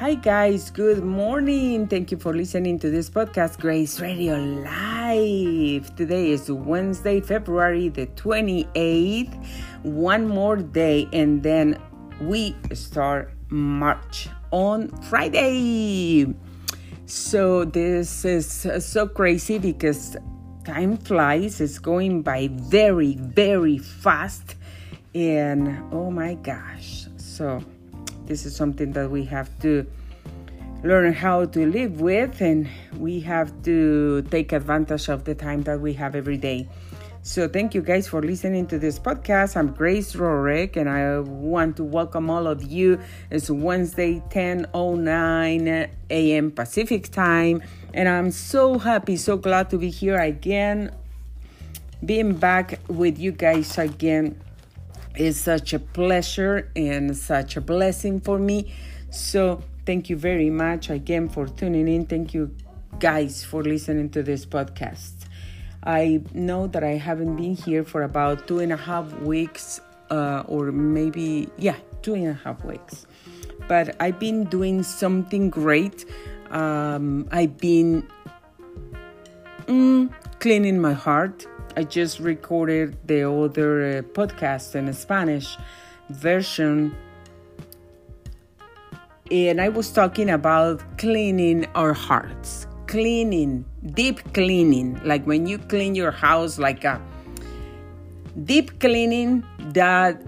Hi, guys. Good morning. Thank you for listening to this podcast, Grace Radio Life. Today is Wednesday, February the 28th. One more day, and then we start March on Friday. So, this is so crazy because time flies, it's going by very, very fast. And oh my gosh. So, this is something that we have to learn how to live with, and we have to take advantage of the time that we have every day. So, thank you guys for listening to this podcast. I'm Grace Rorick, and I want to welcome all of you. It's Wednesday, 10:09 a.m. Pacific time, and I'm so happy, so glad to be here again, being back with you guys again is such a pleasure and such a blessing for me. So, thank you very much again for tuning in. Thank you, guys, for listening to this podcast. I know that I haven't been here for about two and a half weeks, uh, or maybe, yeah, two and a half weeks. But I've been doing something great. Um, I've been mm, cleaning my heart. I just recorded the other uh, podcast in Spanish version. And I was talking about cleaning our hearts, cleaning, deep cleaning, like when you clean your house, like a deep cleaning that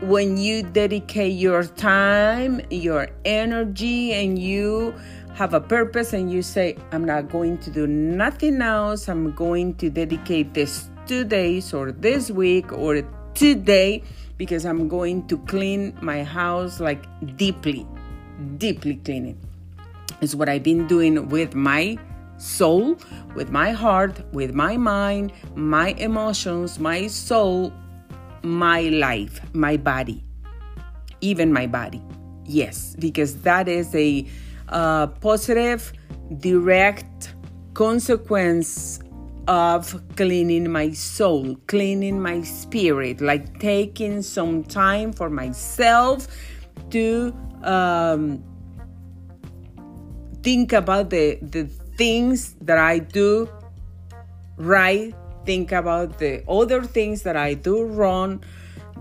when you dedicate your time, your energy, and you have a purpose and you say, I'm not going to do nothing else, I'm going to dedicate this two days or this week or today because I'm going to clean my house like deeply, deeply cleaning. It's what I've been doing with my soul, with my heart, with my mind, my emotions, my soul, my life, my body, even my body. Yes, because that is a uh, positive, direct consequence of cleaning my soul, cleaning my spirit, like taking some time for myself to um, think about the, the things that I do right, think about the other things that I do wrong,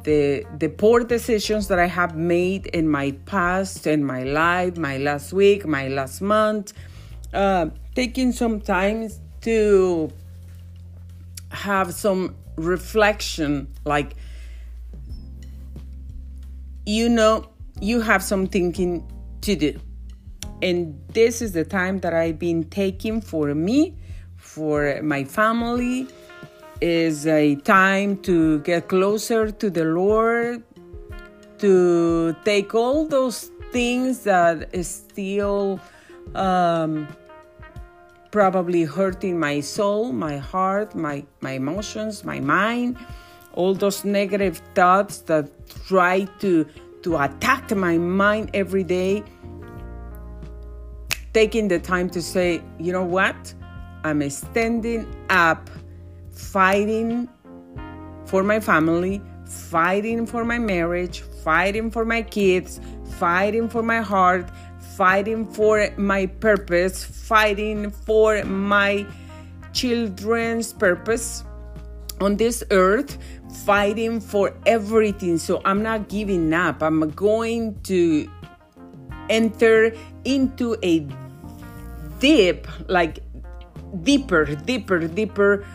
the the poor decisions that I have made in my past, in my life, my last week, my last month. Uh, taking some time to have some reflection, like you know, you have some thinking to do. And this is the time that I've been taking for me, for my family, is a time to get closer to the Lord, to take all those things that is still um, probably hurting my soul, my heart, my, my emotions, my mind, all those negative thoughts that try to, to attack my mind every day. Taking the time to say, you know what? I'm standing up fighting for my family, fighting for my marriage, fighting for my kids, fighting for my heart, fighting for my purpose, fighting for my children's purpose on this earth, fighting for everything. So I'm not giving up. I'm going to enter into a deep, like deeper, deeper, deeper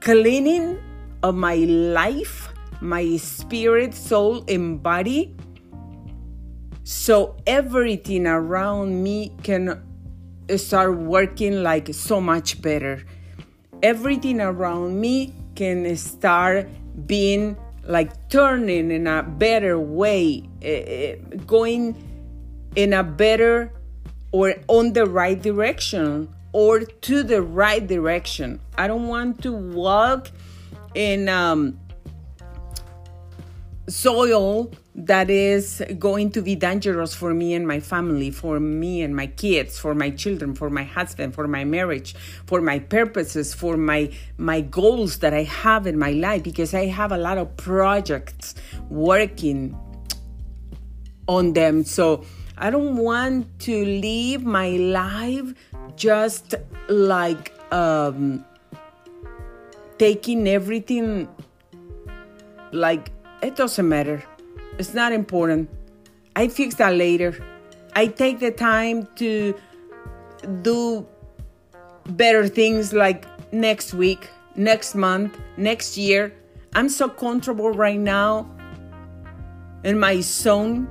cleaning of my life, my spirit, soul, and body. So everything around me can start working like so much better. Everything around me can start being like turning in a better way, uh, going in a better or on the right direction or to the right direction. I don't want to walk in um, soil that is going to be dangerous for me and my family, for me and my kids, for my children, for my husband, for my marriage, for my purposes, for my my goals that I have in my life because I have a lot of projects working on them. So I don't want to live my life just like um, taking everything like it doesn't matter. It's not important. I fix that later. I take the time to do better things like next week, next month, next year. I'm so comfortable right now in my zone,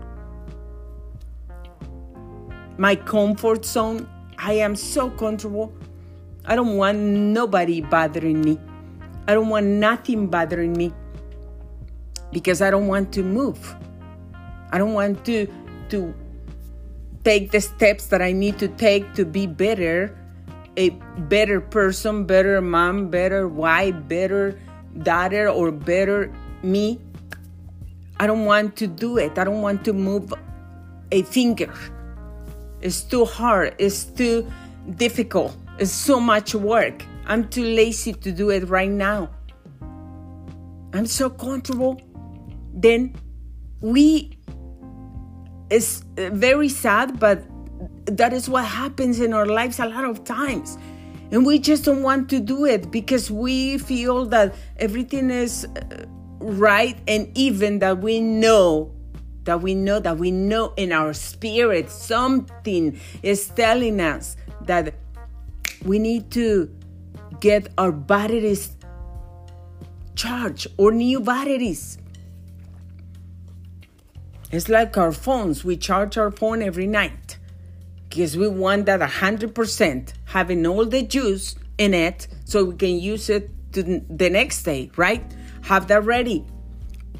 my comfort zone. I am so comfortable. I don't want nobody bothering me. I don't want nothing bothering me because I don't want to move. I don't want to to take the steps that I need to take to be better, a better person, better mom, better wife, better daughter, or better me. I don't want to do it. I don't want to move a finger. It's too hard. It's too difficult. It's so much work. I'm too lazy to do it right now. I'm so comfortable. Then we it's very sad, but that is what happens in our lives a lot of times. And we just don't want to do it because we feel that everything is uh, right and even that we know that we know that we know in our spirit something is telling us that we need to get our batteries charged or new batteries it's like our phones. We charge our phone every night because we want that 100% having all the juice in it so we can use it to the next day, right? Have that ready.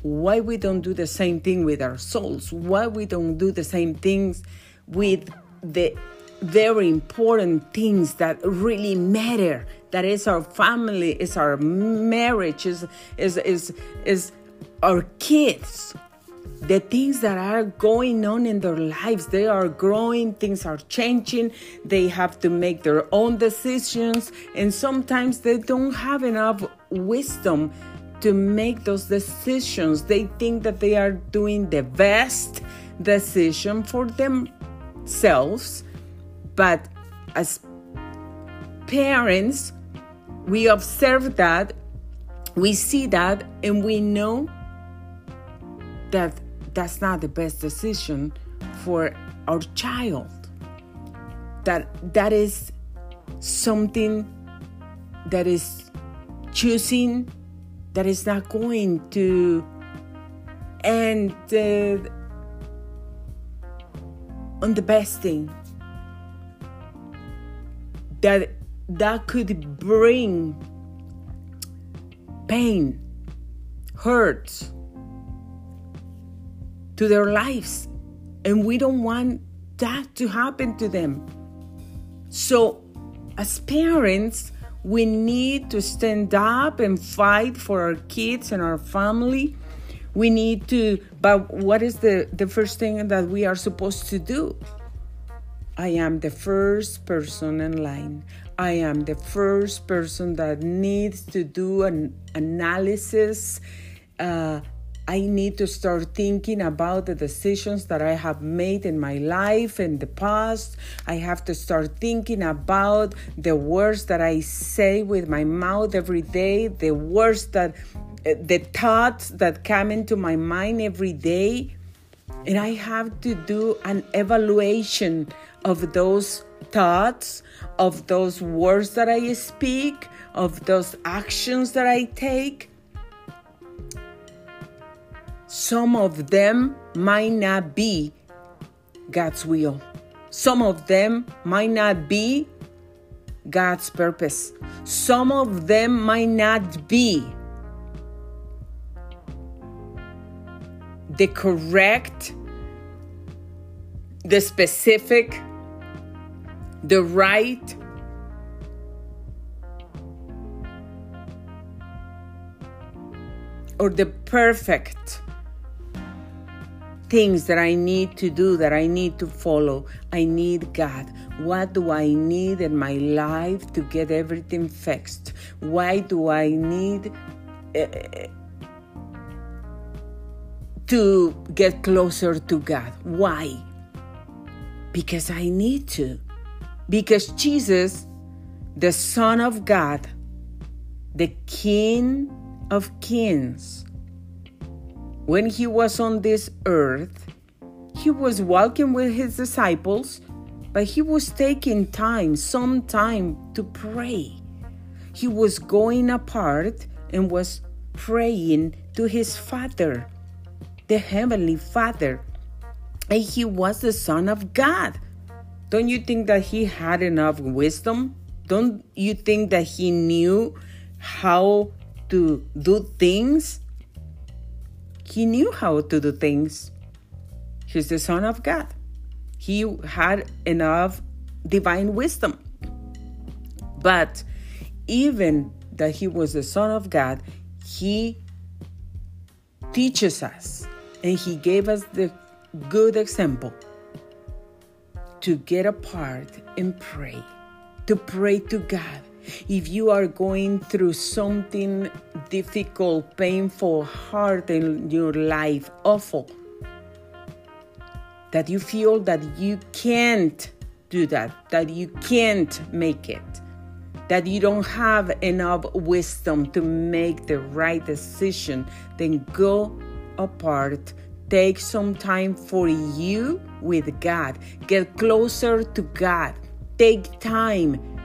Why we don't do the same thing with our souls? Why we don't do the same things with the very important things that really matter? That is our family, is our marriage, is is is is our kids the things that are going on in their lives they are growing things are changing they have to make their own decisions and sometimes they don't have enough wisdom to make those decisions they think that they are doing the best decision for themselves but as parents we observe that we see that and we know that that's not the best decision for our child. That that is something that is choosing that is not going to end uh, on the best thing that that could bring pain hurt to their lives. And we don't want that to happen to them. So, as parents, we need to stand up and fight for our kids and our family. We need to, but what is the, the first thing that we are supposed to do? I am the first person in line. I am the first person that needs to do an analysis, uh, I need to start thinking about the decisions that I have made in my life in the past. I have to start thinking about the words that I say with my mouth every day, the words that, eh, the thoughts that come into my mind every day. And I have to do an evaluation of those thoughts, of those words that I speak, of those actions that I take some of them might not be God's will. Some of them might not be God's purpose. Some of them might not be the correct, the specific, the right, or the perfect things that I need to do, that I need to follow. I need God. What do I need in my life to get everything fixed? Why do I need uh, to get closer to God? Why? Because I need to. Because Jesus, the Son of God, the King of Kings, when he was on this earth, he was walking with his disciples, but he was taking time, some time to pray. He was going apart and was praying to his Father, the Heavenly Father. And he was the Son of God. Don't you think that he had enough wisdom? Don't you think that he knew how to do things? He knew how to do things. He's the Son of God. He had enough divine wisdom. But even that he was the Son of God, he teaches us and he gave us the good example to get apart and pray, to pray to God. If you are going through something difficult, painful, hard in your life, awful, that you feel that you can't do that, that you can't make it, that you don't have enough wisdom to make the right decision, then go apart. Take some time for you with God. Get closer to God. Take time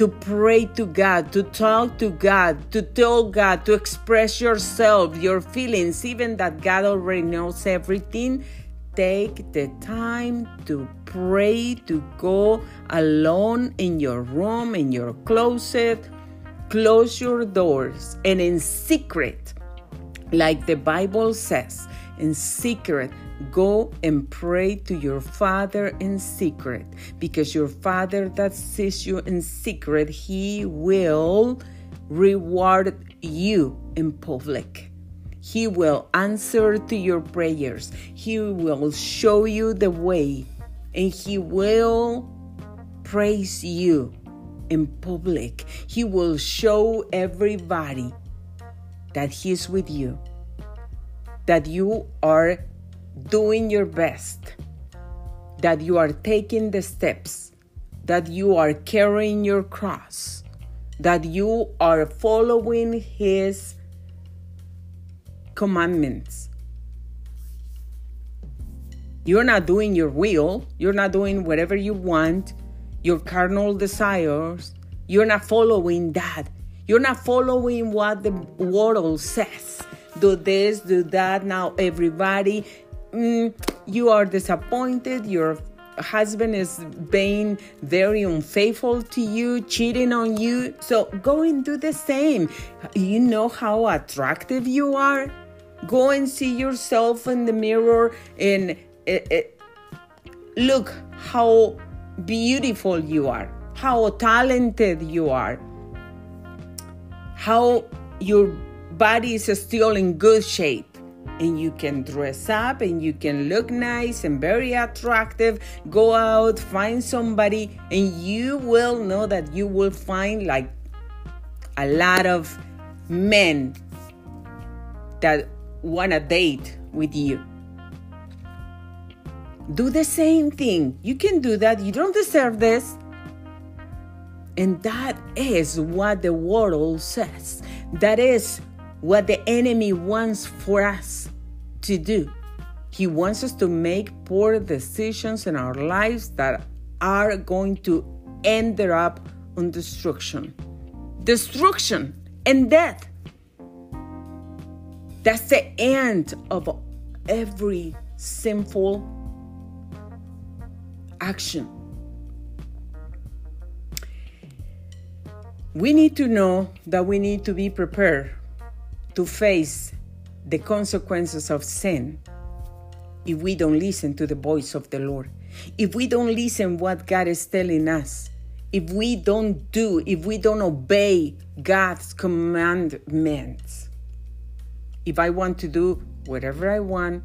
to pray to God, to talk to God, to tell God, to express yourself, your feelings, even that God already knows everything. Take the time to pray, to go alone in your room, in your closet, close your doors, and in secret, like the Bible says, in secret, go and pray to your Father in secret, because your Father that sees you in secret, He will reward you in public. He will answer to your prayers. He will show you the way and He will praise you in public. He will show everybody that He's with you, that you are doing your best, that you are taking the steps, that you are carrying your cross, that you are following His commandments. You're not doing your will, you're not doing whatever you want, your carnal desires. You're not following that. You're not following what the world says. Do this, do that. Now, everybody, mm, you are disappointed. Your husband is being very unfaithful to you, cheating on you. So go and do the same. You know how attractive you are? Go and see yourself in the mirror and it, it, look how beautiful you are, how talented you are, how your body is still in good shape. And you can dress up and you can look nice and very attractive. Go out, find somebody, and you will know that you will find like a lot of men that want to date with you. Do the same thing. You can do that. You don't deserve this. And that is what the world says. That is what the enemy wants for us to do. He wants us to make poor decisions in our lives that are going to end up on destruction. Destruction and death. That's the end of every sinful action. We need to know that we need to be prepared to face the consequences of sin if we don't listen to the voice of the Lord. If we don't listen what God is telling us, if we don't do, if we don't obey God's commandments, if I want to do whatever I want,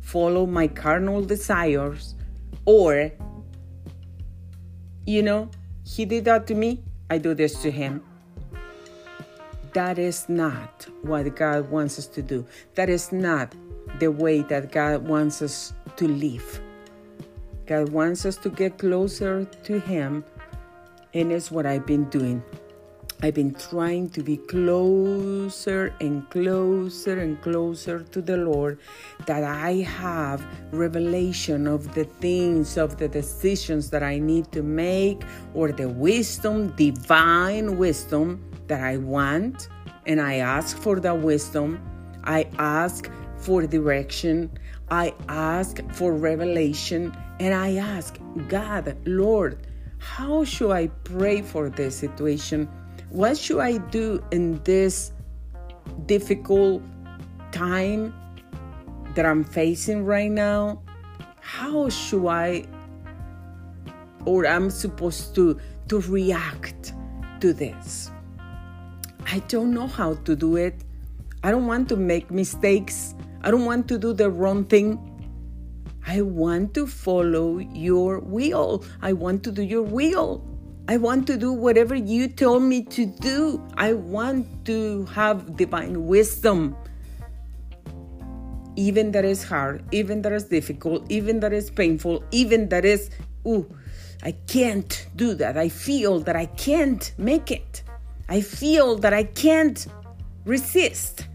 follow my carnal desires, or, you know, he did that to me, I do this to him. That is not what God wants us to do. That is not the way that God wants us to live. God wants us to get closer to Him, and it's what I've been doing. I've been trying to be closer and closer and closer to the Lord that I have revelation of the things, of the decisions that I need to make, or the wisdom, divine wisdom that I want. And I ask for the wisdom. I ask for direction. I ask for revelation. And I ask, God, Lord, how should I pray for this situation? What should I do in this difficult time that I'm facing right now? How should I or I'm supposed to to react to this? I don't know how to do it. I don't want to make mistakes. I don't want to do the wrong thing. I want to follow your will. I want to do your will. I want to do whatever you tell me to do. I want to have divine wisdom. Even that is hard, even that is difficult, even that is painful, even that is, ooh, I can't do that. I feel that I can't make it. I feel that I can't resist.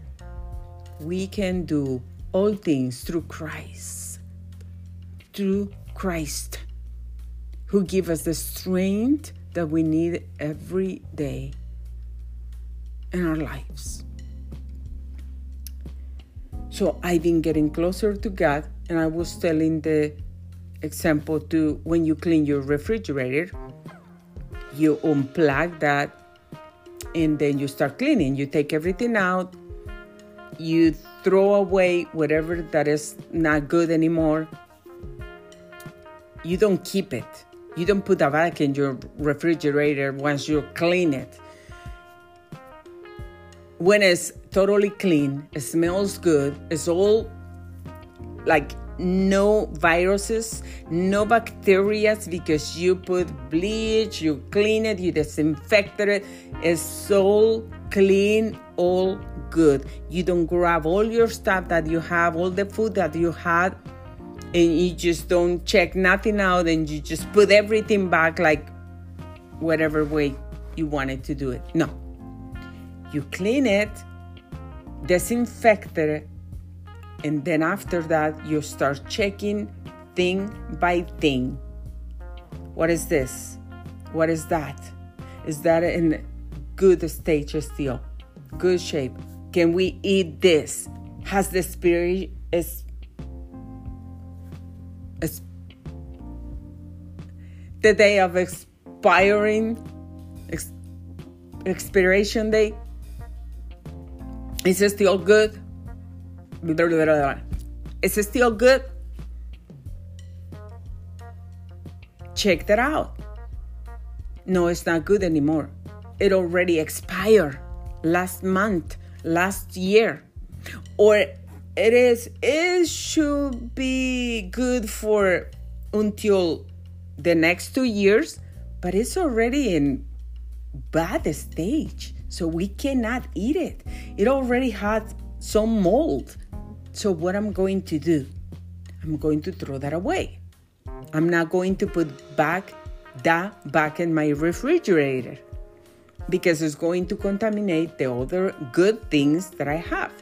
We can do all things through Christ. Through Christ, who give us the strength that we need every day in our lives. So I've been getting closer to God, and I was telling the example to when you clean your refrigerator, you unplug that and then you start cleaning. You take everything out, you throw away whatever that is not good anymore. You don't keep it you don't put that back in your refrigerator once you clean it. When it's totally clean, it smells good, it's all like no viruses, no bacteria because you put bleach, you clean it, you disinfected it. It's all clean, all good. You don't grab all your stuff that you have, all the food that you had and you just don't check nothing out and you just put everything back like whatever way you wanted to do it. No. You clean it, disinfect it, and then after that, you start checking thing by thing. What is this? What is that? Is that in good stage still? Good shape? Can we eat this? Has the spirit is the day of expiring ex, expiration day is it still good is it still good check that out no it's not good anymore it already expired last month last year or it is it should be good for until the next two years, but it's already in bad stage. So we cannot eat it. It already has some mold. So what I'm going to do? I'm going to throw that away. I'm not going to put back that back in my refrigerator because it's going to contaminate the other good things that I have.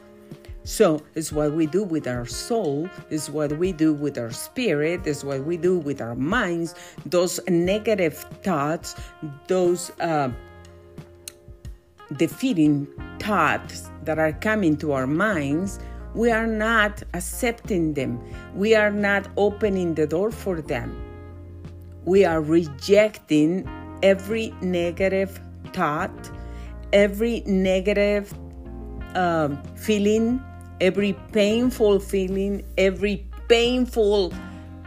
So it's what we do with our soul, it's what we do with our spirit, it's what we do with our minds. Those negative thoughts, those uh, defeating thoughts that are coming to our minds, we are not accepting them. We are not opening the door for them. We are rejecting every negative thought, every negative uh, feeling every painful feeling, every painful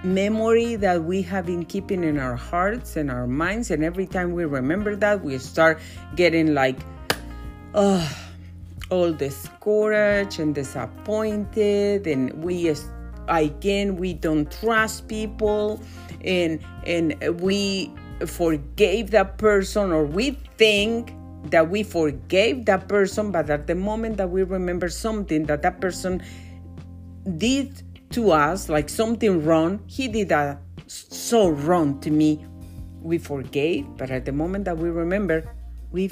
memory that we have been keeping in our hearts and our minds. And every time we remember that, we start getting like, oh, all discouraged and disappointed. And we, again, we don't trust people. And, and we forgave that person, or we think that we forgave that person, but at the moment that we remember something that that person did to us, like something wrong, he did a, so wrong to me. We forgave, but at the moment that we remember, we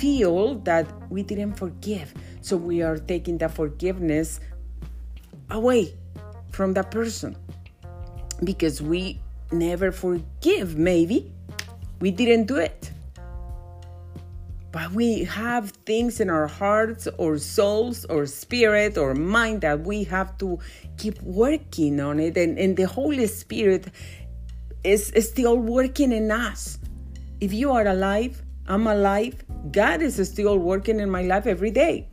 feel that we didn't forgive. So we are taking that forgiveness away from that person because we never forgive, maybe. We didn't do it. But we have things in our hearts or souls or spirit or mind that we have to keep working on it. And, and the Holy Spirit is, is still working in us. If you are alive, I'm alive, God is still working in my life every day.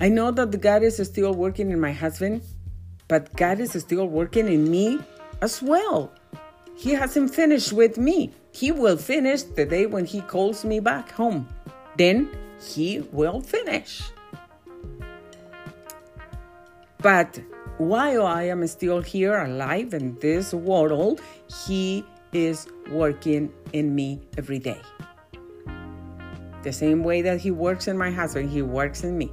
I know that God is still working in my husband, but God is still working in me as well. He hasn't finished with me. He will finish the day when He calls me back home. Then He will finish. But while I am still here alive in this world, He is working in me every day. The same way that He works in my husband, He works in me.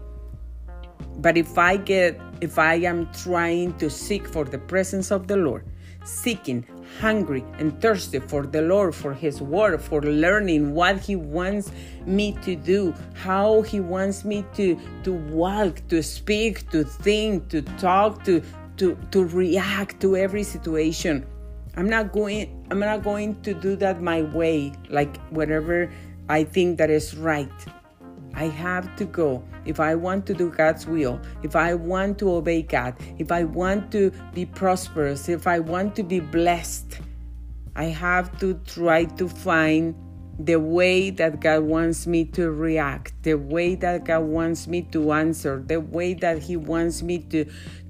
But if I get, if I am trying to seek for the presence of the Lord, seeking, hungry, and thirsty for the Lord, for His Word, for learning what He wants me to do, how He wants me to, to walk, to speak, to think, to talk, to, to, to react to every situation. I'm not going I'm not going to do that my way, like whatever I think that is right. I have to go. If I want to do God's will, if I want to obey God, if I want to be prosperous, if I want to be blessed, I have to try to find the way that God wants me to react, the way that God wants me to answer, the way that He wants me to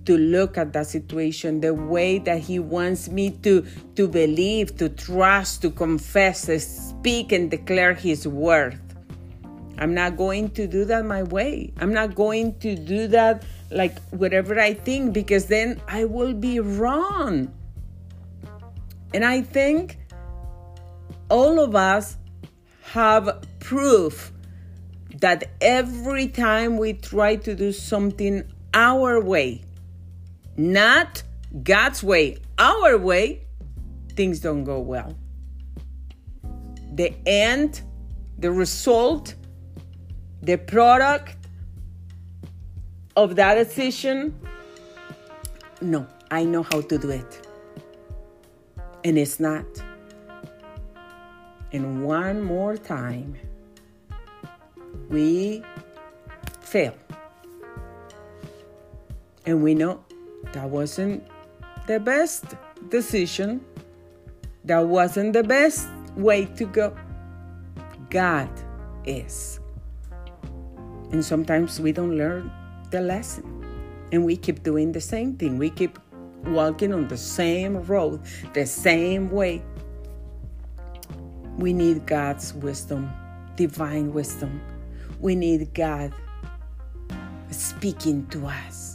to look at the situation, the way that He wants me to to believe, to trust, to confess, to speak and declare His worth I'm not going to do that my way. I'm not going to do that like whatever I think because then I will be wrong. And I think all of us have proof that every time we try to do something our way, not God's way, our way, things don't go well. The end, the result the product of that decision, no, I know how to do it. And it's not. And one more time, we fail. And we know that wasn't the best decision, that wasn't the best way to go. God is. And sometimes we don't learn the lesson. And we keep doing the same thing. We keep walking on the same road, the same way. We need God's wisdom, divine wisdom. We need God speaking to us.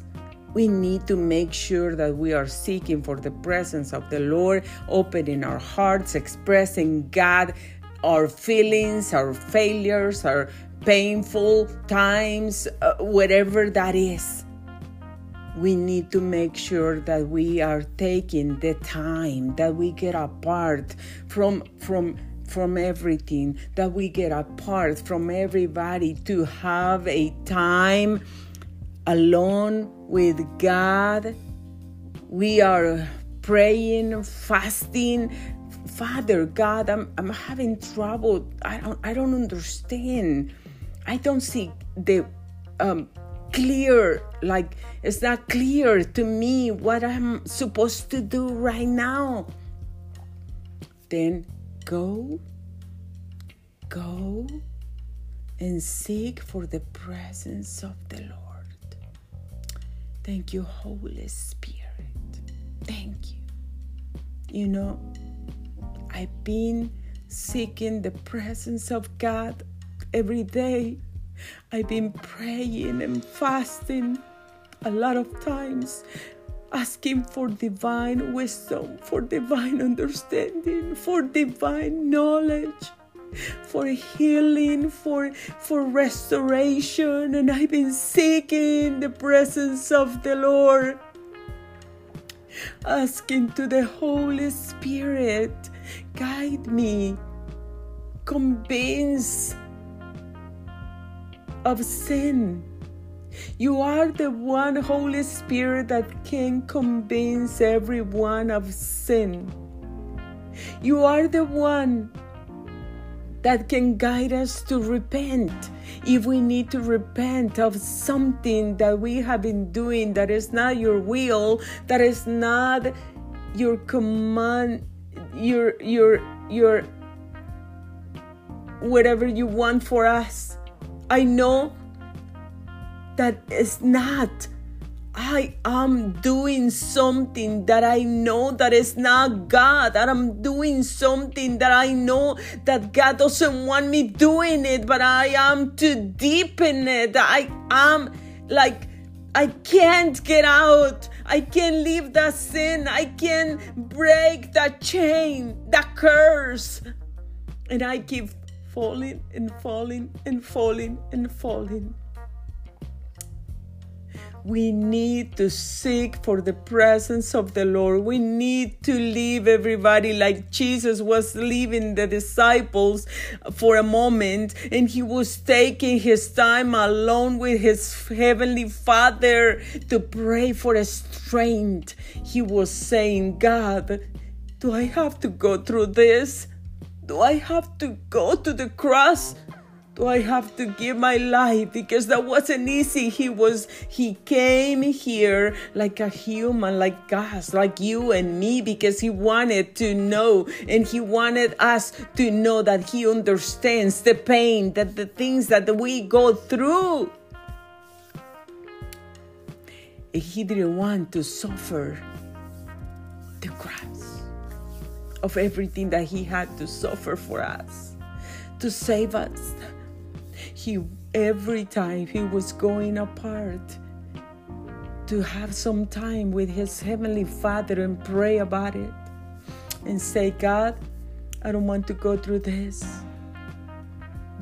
We need to make sure that we are seeking for the presence of the Lord, opening our hearts, expressing God, our feelings, our failures, our painful times, uh, whatever that is. We need to make sure that we are taking the time that we get apart from from from everything that we get apart from everybody to have a time alone with God. We are praying, fasting. Father God, I'm, I'm having trouble. I don't I don't understand. I don't see the um, clear, like it's not clear to me what I'm supposed to do right now. Then go, go and seek for the presence of the Lord. Thank you, Holy Spirit. Thank you. You know, I've been seeking the presence of God every day. I've been praying and fasting a lot of times, asking for divine wisdom, for divine understanding, for divine knowledge, for healing, for, for restoration. And I've been seeking the presence of the Lord. asking to the Holy Spirit, guide me, convince of sin. You are the one Holy Spirit that can convince everyone of sin. You are the one that can guide us to repent if we need to repent of something that we have been doing that is not your will, that is not your command, your your your whatever you want for us. I know that is not I am doing something that I know that is not God, that I'm doing something that I know that God doesn't want me doing it, but I am too deep in it. I am like, I can't get out. I can't leave that sin. I can't break that chain, that curse. And I keep falling and falling and falling and falling. We need to seek for the presence of the Lord. We need to leave everybody like Jesus was leaving the disciples for a moment and he was taking his time alone with his heavenly Father to pray for a strength. He was saying, God, do I have to go through this? Do I have to go to the cross? Do I have to give my life because that wasn't easy. He was he came here like a human, like us, like you and me, because he wanted to know and he wanted us to know that he understands the pain, that the things that we go through. And He didn't want to suffer the cross of everything that he had to suffer for us, to save us he every time he was going apart to have some time with his heavenly father and pray about it and say god i don't want to go through this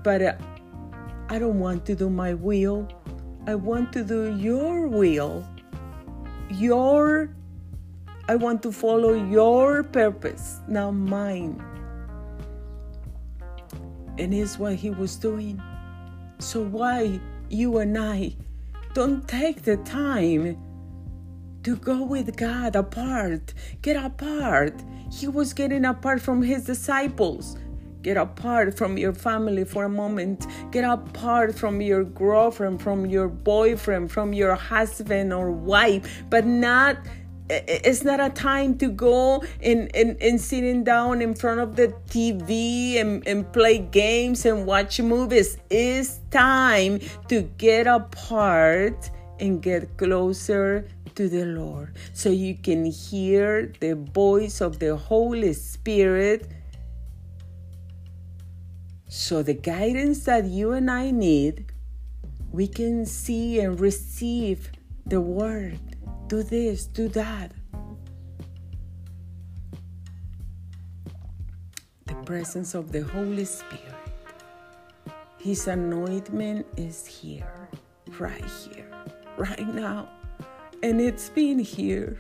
but uh, i don't want to do my will. I want to do your will. Your i want to follow your purpose not mine. And it's what he was doing so, why you and I don't take the time to go with God apart? Get apart. He was getting apart from his disciples. Get apart from your family for a moment. Get apart from your girlfriend, from your boyfriend, from your husband or wife, but not it's not a time to go and, and, and sitting down in front of the TV and, and play games and watch movies. It's time to get apart and get closer to the Lord so you can hear the voice of the Holy Spirit. So, the guidance that you and I need, we can see and receive the Word do this, do that. The presence of the Holy Spirit. His anointment is here, right here, right now. And it's been here,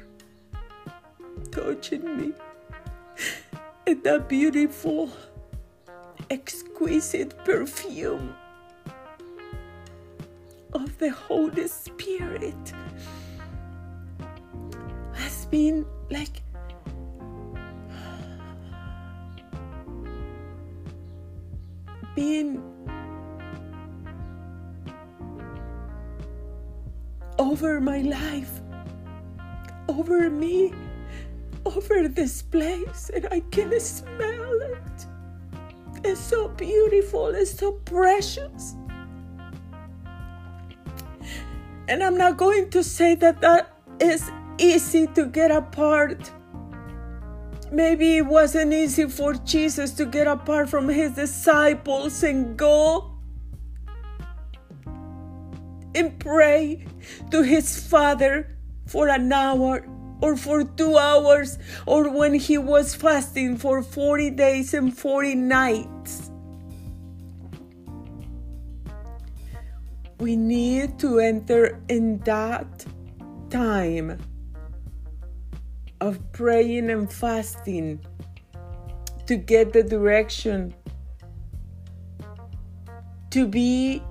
touching me. And that beautiful, exquisite perfume of the Holy Spirit been like being over my life, over me, over this place, and I can smell it. It's so beautiful, it's so precious. And I'm not going to say that that is easy to get apart. Maybe it wasn't easy for Jesus to get apart from his disciples and go and pray to his Father for an hour or for two hours or when he was fasting for 40 days and 40 nights. We need to enter in that time of praying and fasting to get the direction, to be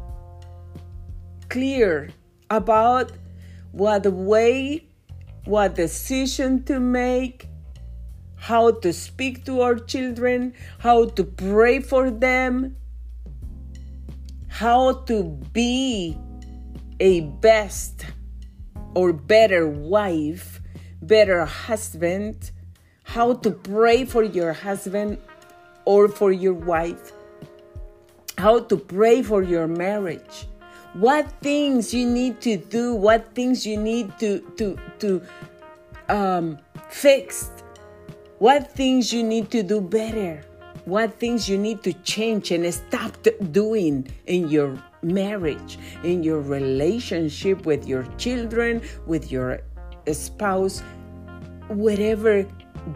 clear about what way, what decision to make, how to speak to our children, how to pray for them, how to be a best or better wife, better husband, how to pray for your husband or for your wife, how to pray for your marriage, what things you need to do, what things you need to to to um, fix, what things you need to do better, what things you need to change and stop doing in your marriage, in your relationship with your children, with your spouse, whatever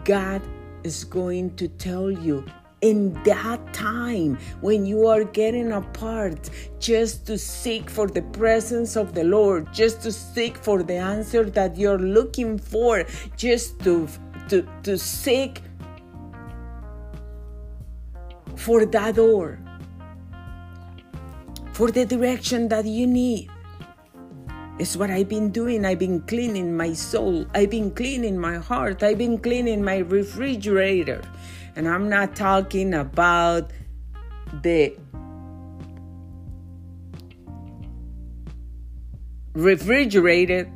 God is going to tell you in that time when you are getting apart just to seek for the presence of the Lord, just to seek for the answer that you're looking for, just to to, to seek for that door, for the direction that you need. It's what I've been doing. I've been cleaning my soul. I've been cleaning my heart. I've been cleaning my refrigerator. And I'm not talking about the refrigerated.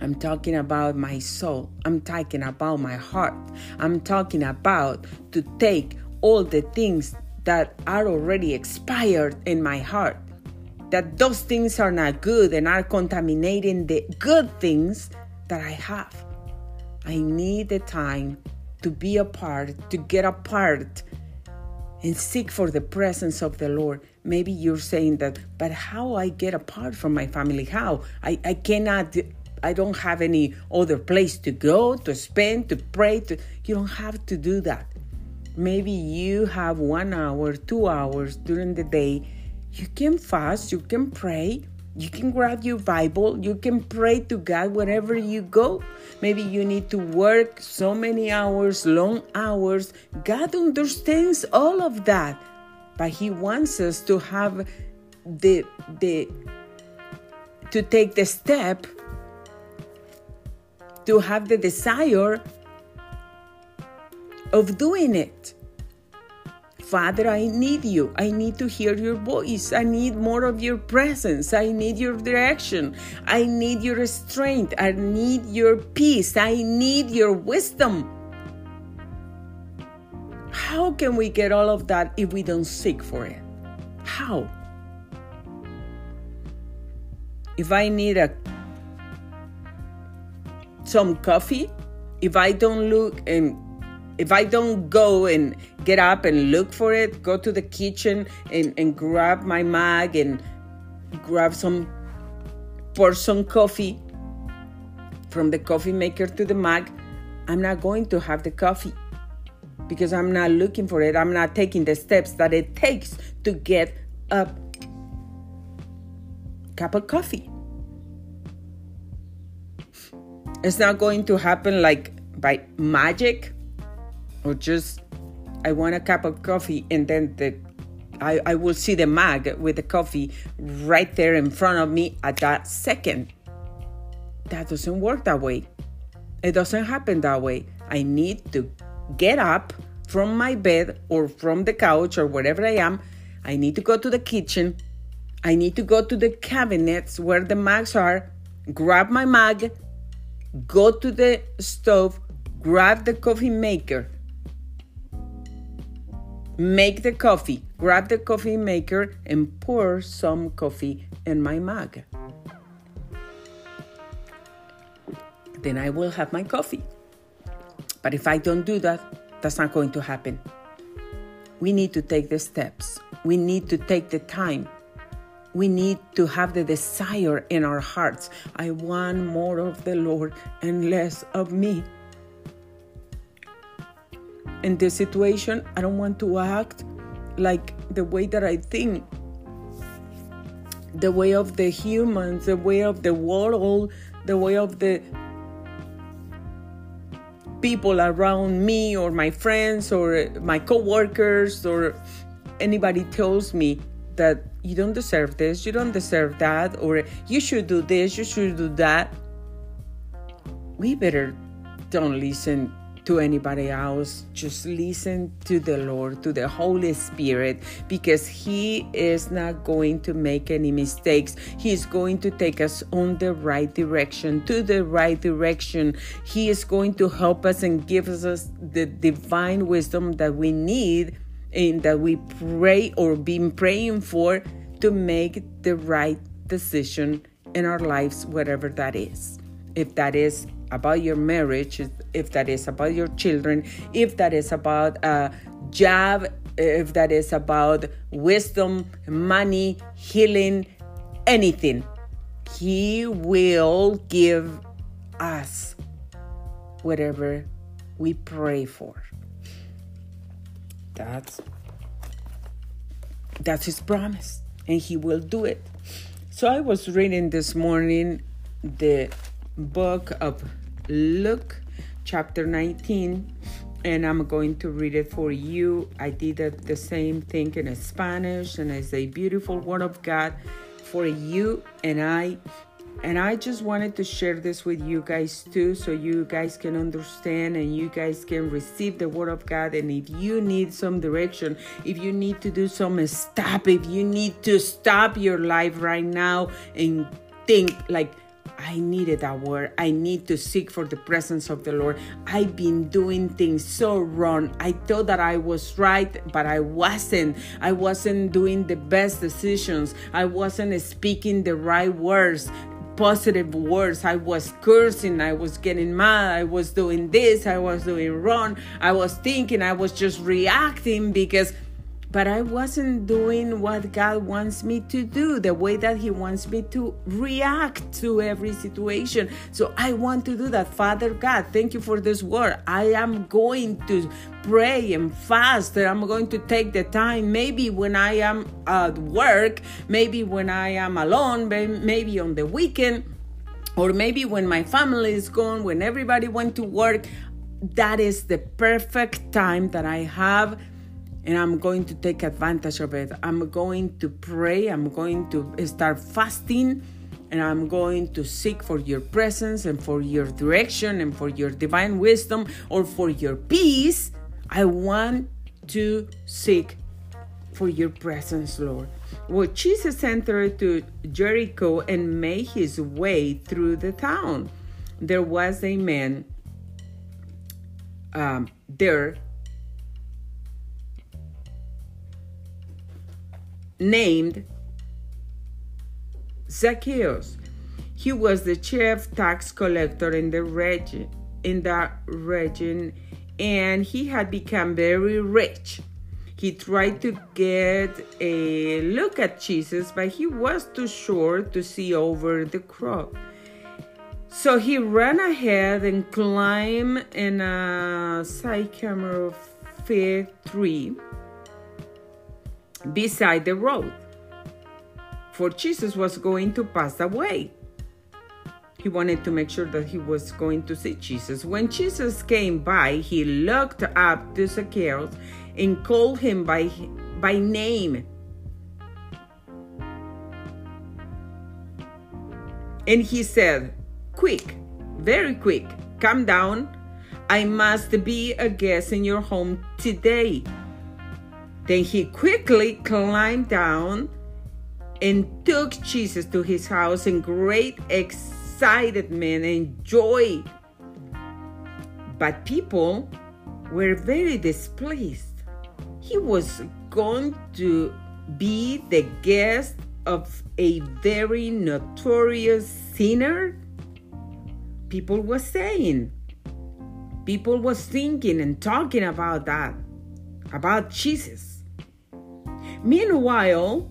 I'm talking about my soul. I'm talking about my heart. I'm talking about to take all the things that are already expired in my heart that those things are not good and are contaminating the good things that I have. I need the time to be apart, to get apart and seek for the presence of the Lord. Maybe you're saying that, but how I get apart from my family? How? I, I cannot I don't have any other place to go, to spend, to pray. To, you don't have to do that. Maybe you have one hour, two hours during the day you can fast, you can pray, you can grab your Bible, you can pray to God wherever you go. Maybe you need to work so many hours, long hours. God understands all of that. But He wants us to have the the to take the step to have the desire of doing it. Father, I need you. I need to hear your voice. I need more of your presence. I need your direction. I need your strength. I need your peace. I need your wisdom. How can we get all of that if we don't seek for it? How? If I need a some coffee, if I don't look and if I don't go and get up and look for it, go to the kitchen and, and grab my mug and grab some, pour some coffee from the coffee maker to the mug, I'm not going to have the coffee because I'm not looking for it. I'm not taking the steps that it takes to get a cup of coffee. It's not going to happen like by magic or just I want a cup of coffee and then the I, I will see the mug with the coffee right there in front of me at that second. That doesn't work that way. It doesn't happen that way. I need to get up from my bed or from the couch or wherever I am. I need to go to the kitchen. I need to go to the cabinets where the mugs are, grab my mug, go to the stove, grab the coffee maker, Make the coffee. Grab the coffee maker and pour some coffee in my mug. Then I will have my coffee. But if I don't do that, that's not going to happen. We need to take the steps. We need to take the time. We need to have the desire in our hearts. I want more of the Lord and less of me in this situation, I don't want to act like the way that I think, the way of the humans, the way of the world, the way of the people around me or my friends or my coworkers or anybody tells me that you don't deserve this, you don't deserve that, or you should do this, you should do that, we better don't listen to anybody else. Just listen to the Lord, to the Holy Spirit, because He is not going to make any mistakes. He's going to take us on the right direction, to the right direction. He is going to help us and give us the divine wisdom that we need and that we pray or been praying for to make the right decision in our lives, whatever that is. If that is about your marriage, if that is about your children, if that is about a job, if that is about wisdom, money, healing, anything, He will give us whatever we pray for. That's that's his promise and he will do it. So I was reading this morning the book of Luke chapter 19 and I'm going to read it for you. I did the same thing in Spanish and it's a beautiful word of God for you and I and I just wanted to share this with you guys too, so you guys can understand and you guys can receive the Word of God. And if you need some direction, if you need to do some stop, if you need to stop your life right now and think like, I needed that word. I need to seek for the presence of the Lord. I've been doing things so wrong. I thought that I was right, but I wasn't. I wasn't doing the best decisions. I wasn't speaking the right words positive words. I was cursing, I was getting mad, I was doing this, I was doing wrong, I was thinking, I was just reacting because but I wasn't doing what God wants me to do, the way that He wants me to react to every situation. So I want to do that. Father God, thank you for this word. I am going to pray and fast. I'm going to take the time, maybe when I am at work, maybe when I am alone, maybe on the weekend. Or maybe when my family is gone, when everybody went to work, that is the perfect time that I have and I'm going to take advantage of it. I'm going to pray, I'm going to start fasting, and I'm going to seek for your presence and for your direction and for your divine wisdom or for your peace. I want to seek for your presence, Lord. Well, Jesus entered to Jericho and made his way through the town. There was a man um, there named Zacchaeus. He was the chief tax collector in the region, in that region, and he had become very rich. He tried to get a look at Jesus, but he was too short to see over the crowd. So he ran ahead and climbed in a sycamore fig tree beside the road, for Jesus was going to pass away. He wanted to make sure that he was going to see Jesus. When Jesus came by, he looked up to Zacchaeus and called him by, by name. And he said, Quick, very quick, come down. I must be a guest in your home today. Then he quickly climbed down and took Jesus to his house in great excitement and joy. But people were very displeased. He was going to be the guest of a very notorious sinner. People were saying, people was thinking and talking about that, about Jesus. Meanwhile,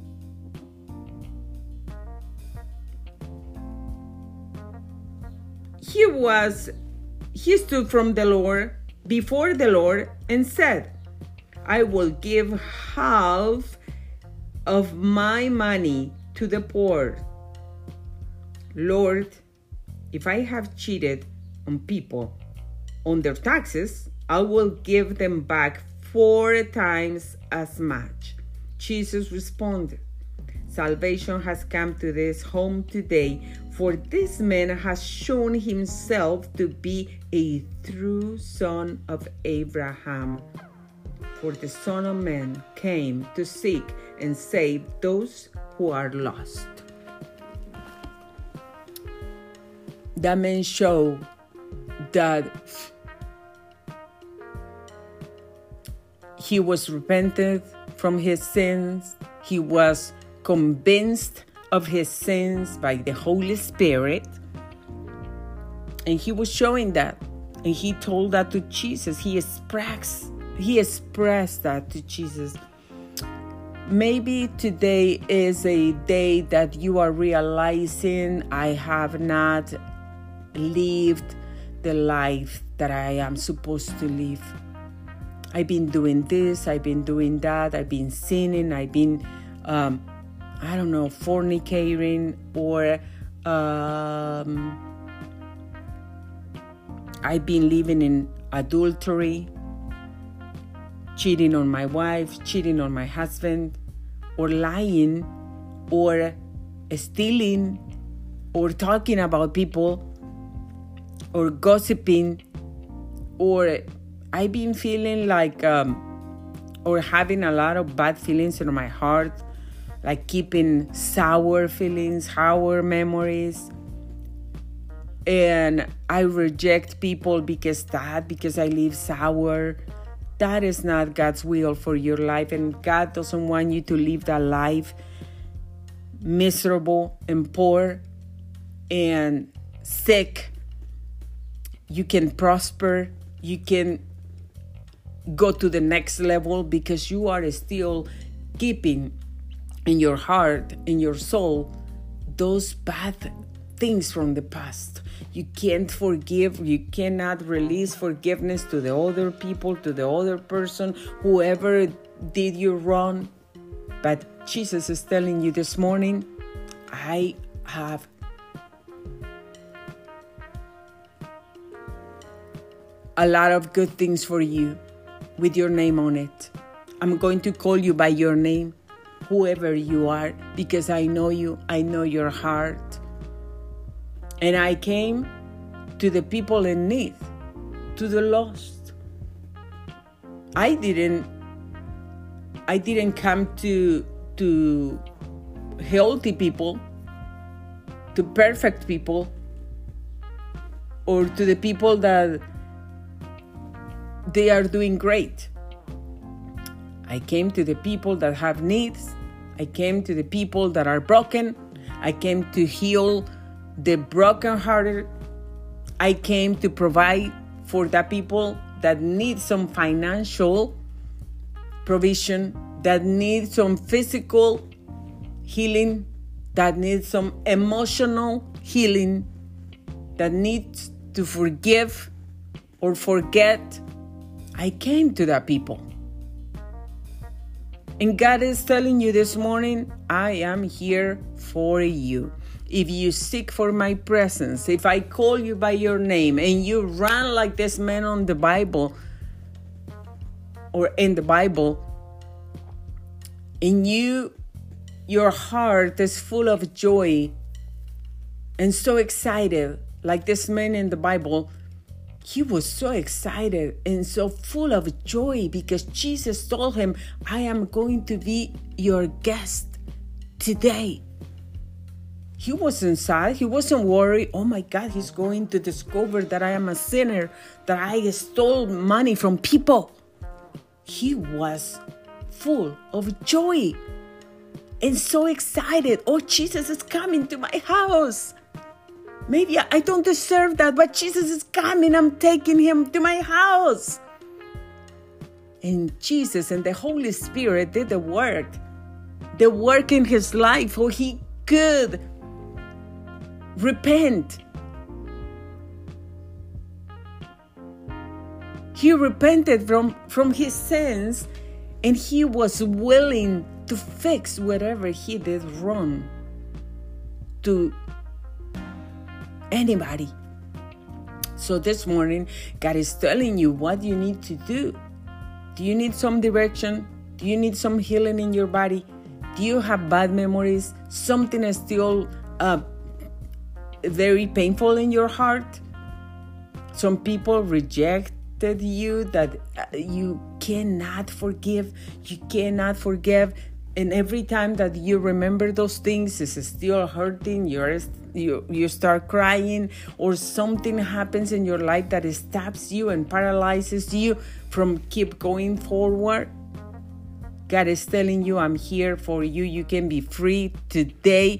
he was he stood from the Lord before the Lord and said, I will give half of my money to the poor. Lord, if I have cheated on people, on their taxes, I will give them back four times as much. Jesus responded, Salvation has come to this home today, for this man has shown himself to be a true son of Abraham. For the Son of Man came to seek and save those who are lost. That man showed that he was repentant from his sins. He was convinced of his sins by the Holy Spirit. And he was showing that. And he told that to Jesus. He expressed, he expressed that to Jesus. Maybe today is a day that you are realizing I have not lived the life that I am supposed to live. I've been doing this, I've been doing that, I've been sinning, I've been, um, I don't know, fornicating, or um, I've been living in adultery, cheating on my wife, cheating on my husband, or lying, or stealing, or talking about people, or gossiping, or I've been feeling like, um, or having a lot of bad feelings in my heart, like keeping sour feelings, sour memories. And I reject people because that, because I live sour. That is not God's will for your life. And God doesn't want you to live that life miserable and poor and sick. You can prosper. You can go to the next level because you are still keeping in your heart, in your soul, those bad things from the past. You can't forgive, you cannot release forgiveness to the other people, to the other person, whoever did you wrong. But Jesus is telling you this morning, I have a lot of good things for you with your name on it. I'm going to call you by your name, whoever you are, because I know you, I know your heart. And I came to the people in need, to the lost. I didn't I didn't come to to healthy people, to perfect people, or to the people that they are doing great. I came to the people that have needs. I came to the people that are broken. I came to heal the brokenhearted. I came to provide for the people that need some financial provision, that need some physical healing, that need some emotional healing, that needs to forgive or forget I came to that people. And God is telling you this morning, I am here for you. If you seek for my presence, if I call you by your name and you run like this man on the Bible or in the Bible, and you your heart is full of joy and so excited, like this man in the Bible, he was so excited and so full of joy because Jesus told him, I am going to be your guest today. He wasn't sad. He wasn't worried. Oh my God, he's going to discover that I am a sinner, that I stole money from people. He was full of joy and so excited. Oh, Jesus is coming to my house. Maybe I don't deserve that, but Jesus is coming. I'm taking him to my house. And Jesus and the Holy Spirit did the work, the work in his life so he could repent. He repented from, from his sins and he was willing to fix whatever he did wrong to anybody. So this morning, God is telling you what you need to do. Do you need some direction? Do you need some healing in your body? Do you have bad memories? Something is still uh, very painful in your heart? Some people rejected you that uh, you cannot forgive. You cannot forgive and every time that you remember those things it's still hurting you're you you start crying or something happens in your life that stops you and paralyzes you from keep going forward god is telling you i'm here for you. You can be free today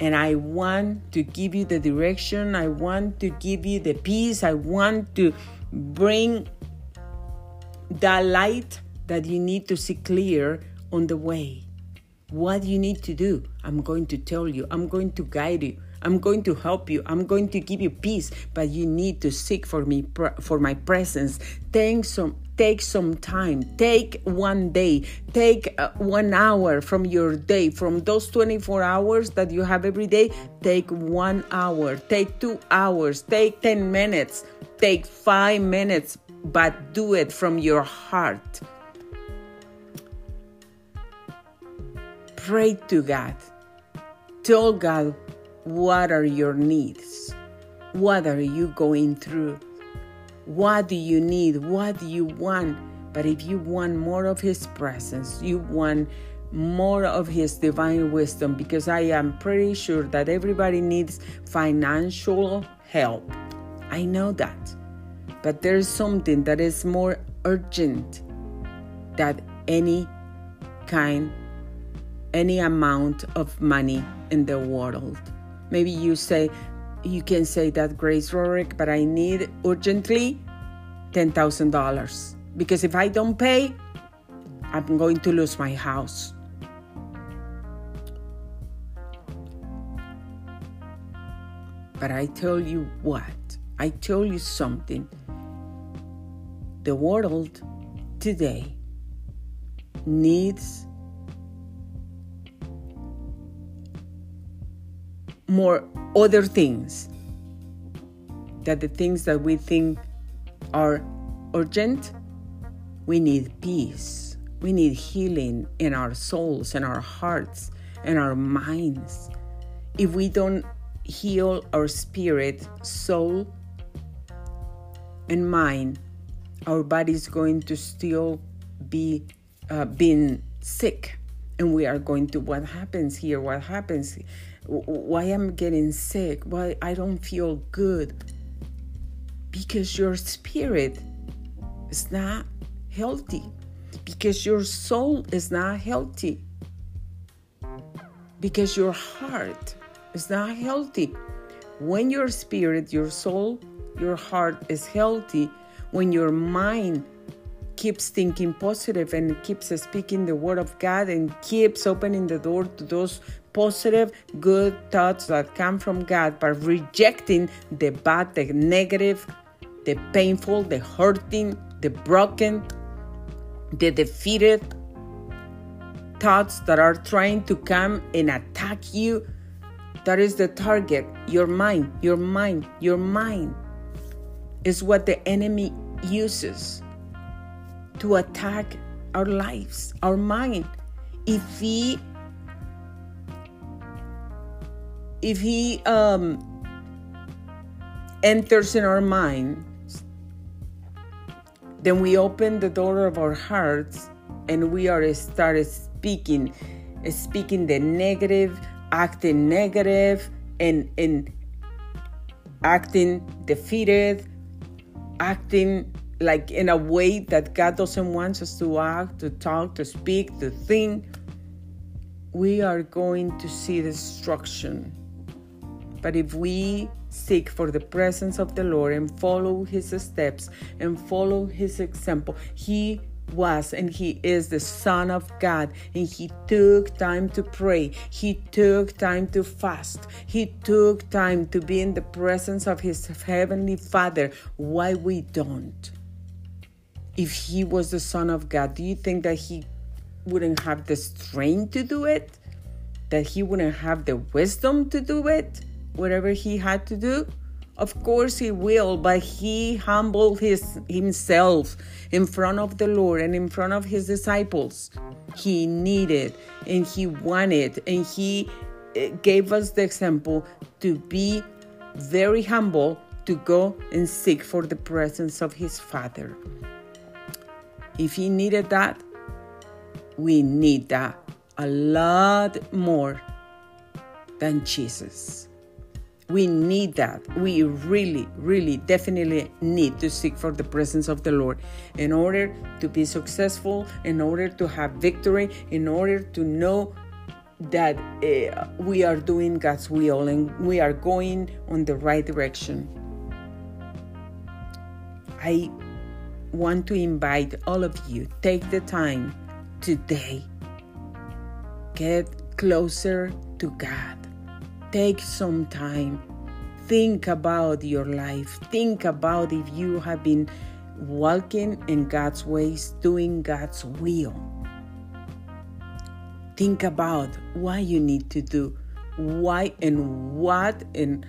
and i want to give you the direction. I want to give you the peace. I want to bring the light that you need to see clear on the way what you need to do. I'm going to tell you. I'm going to guide you. I'm going to help you. I'm going to give you peace, but you need to seek for me for my presence. Take some take some time. Take one day. Take uh, 1 hour from your day. From those 24 hours that you have every day, take 1 hour. Take 2 hours. Take 10 minutes. Take 5 minutes, but do it from your heart. Pray to God. Tell God what are your needs? What are you going through? What do you need? What do you want? But if you want more of His presence, you want more of His divine wisdom, because I am pretty sure that everybody needs financial help. I know that. But there's something that is more urgent than any kind any amount of money in the world. Maybe you say, you can say that, Grace Rorick, but I need urgently $10,000 because if I don't pay, I'm going to lose my house. But I tell you what, I tell you something. The world today needs more other things that the things that we think are urgent. We need peace. We need healing in our souls and our hearts and our minds. If we don't heal our spirit soul and mind our body is going to still be uh, being sick. And we are going to what happens here what happens why I'm getting sick, why I don't feel good. Because your spirit is not healthy, because your soul is not healthy, because your heart is not healthy. When your spirit, your soul, your heart is healthy, when your mind keeps thinking positive and keeps speaking the word of God and keeps opening the door to those positive, good thoughts that come from God, but rejecting the bad, the negative, the painful, the hurting, the broken, the defeated thoughts that are trying to come and attack you. That is the target. Your mind, your mind, your mind is what the enemy uses to attack our lives, our mind. If he if he um, enters in our minds, then we open the door of our hearts and we are started speaking, speaking the negative, acting negative, and and acting defeated, acting like in a way that God doesn't want us to act, to talk, to speak, to think, we are going to see destruction. But if we seek for the presence of the Lord and follow his steps and follow his example, he was and he is the Son of God, and he took time to pray. He took time to fast. He took time to be in the presence of his heavenly Father. Why we don't? If he was the Son of God, do you think that he wouldn't have the strength to do it? That he wouldn't have the wisdom to do it? Whatever he had to do? Of course he will, but he humbled his himself in front of the Lord and in front of his disciples. He needed and he wanted and he eh, gave us the example to be very humble to go and seek for the presence of his father. If he needed that, we need that a lot more than Jesus. We need that. We really, really, definitely need to seek for the presence of the Lord in order to be successful, in order to have victory, in order to know that uh, we are doing God's will and we are going on the right direction. I want to invite all of you take the time today get closer to God take some time. Think about your life. Think about if you have been walking in God's ways doing God's will. Think about what you need to do. Why and what and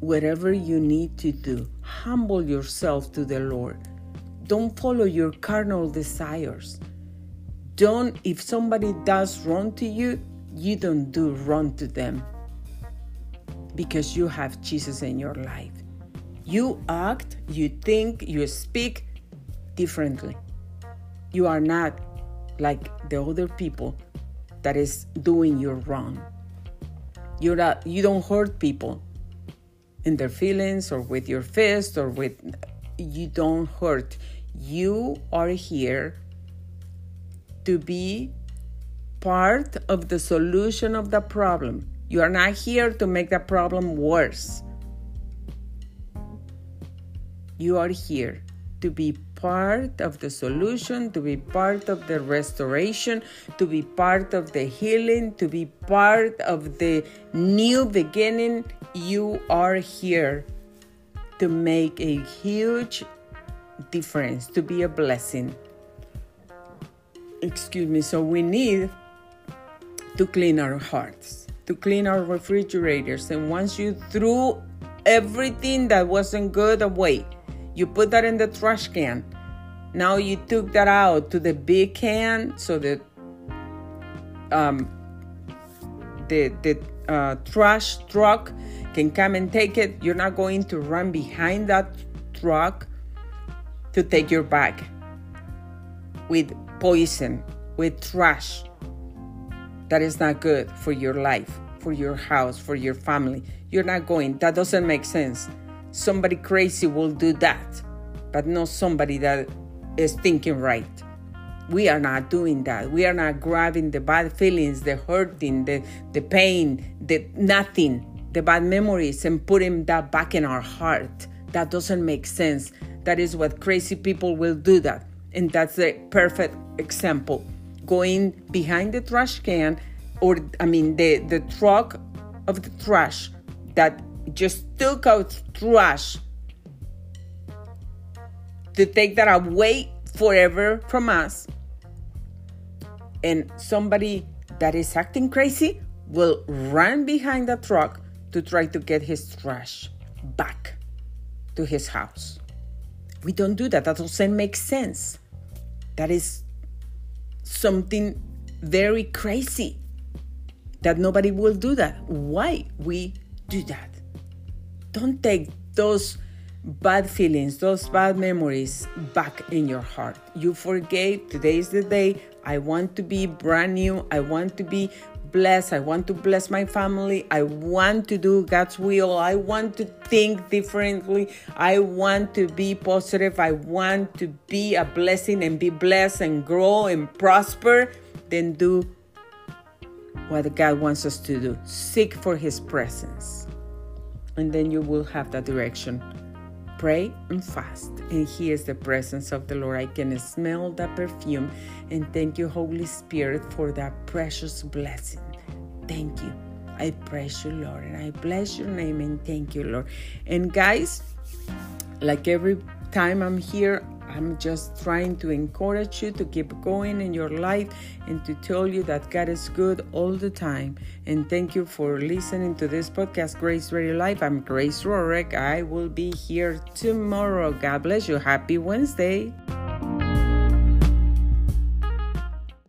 whatever you need to do. Humble yourself to the Lord. Don't follow your carnal desires. Don't, if somebody does wrong to you, you don't do wrong to them because you have Jesus in your life. You act, you think, you speak differently. You are not like the other people that is doing you wrong. You're not, you don't hurt people in their feelings or with your fist or with you don't hurt you are here to be part of the solution of the problem. You are not here to make the problem worse. You are here to be part of the solution, to be part of the restoration, to be part of the healing, to be part of the new beginning. You are here to make a huge difference, to be a blessing. Excuse me. So we need to clean our hearts, to clean our refrigerators. And once you threw everything that wasn't good away, you put that in the trash can. Now you took that out to the big can so that um, the the uh, trash truck can come and take it. You're not going to run behind that truck to take your bag with poison, with trash that is not good for your life, for your house, for your family. You're not going. That doesn't make sense. Somebody crazy will do that, but not somebody that is thinking right. We are not doing that. We are not grabbing the bad feelings, the hurting, the, the pain, the nothing, the bad memories, and putting that back in our heart. That doesn't make sense. That is what crazy people will do that. And that's the perfect example. Going behind the trash can or I mean the, the truck of the trash that just took out trash to take that away forever from us. And somebody that is acting crazy will run behind the truck to try to get his trash back to his house. We don't do that. That doesn't make sense. That is something very crazy that nobody will do that. Why we do that? Don't take those bad feelings, those bad memories back in your heart. You forgave. Today is the day. I want to be brand new. I want to be blessed. I want to bless my family. I want to do God's will. I want to think differently. I want to be positive. I want to be a blessing and be blessed and grow and prosper. Then do what God wants us to do. Seek for His presence. And then you will have that direction. Pray and fast. And here's the presence of the Lord. I can smell the perfume. And thank you, Holy Spirit, for that precious blessing. Thank you. I praise you, Lord, and I bless your name and thank you, Lord. And guys, like every time I'm here, I'm just trying to encourage you to keep going in your life and to tell you that God is good all the time. And thank you for listening to this podcast, Grace Radio Life. I'm Grace Rorick. I will be here tomorrow. God bless you. Happy Wednesday.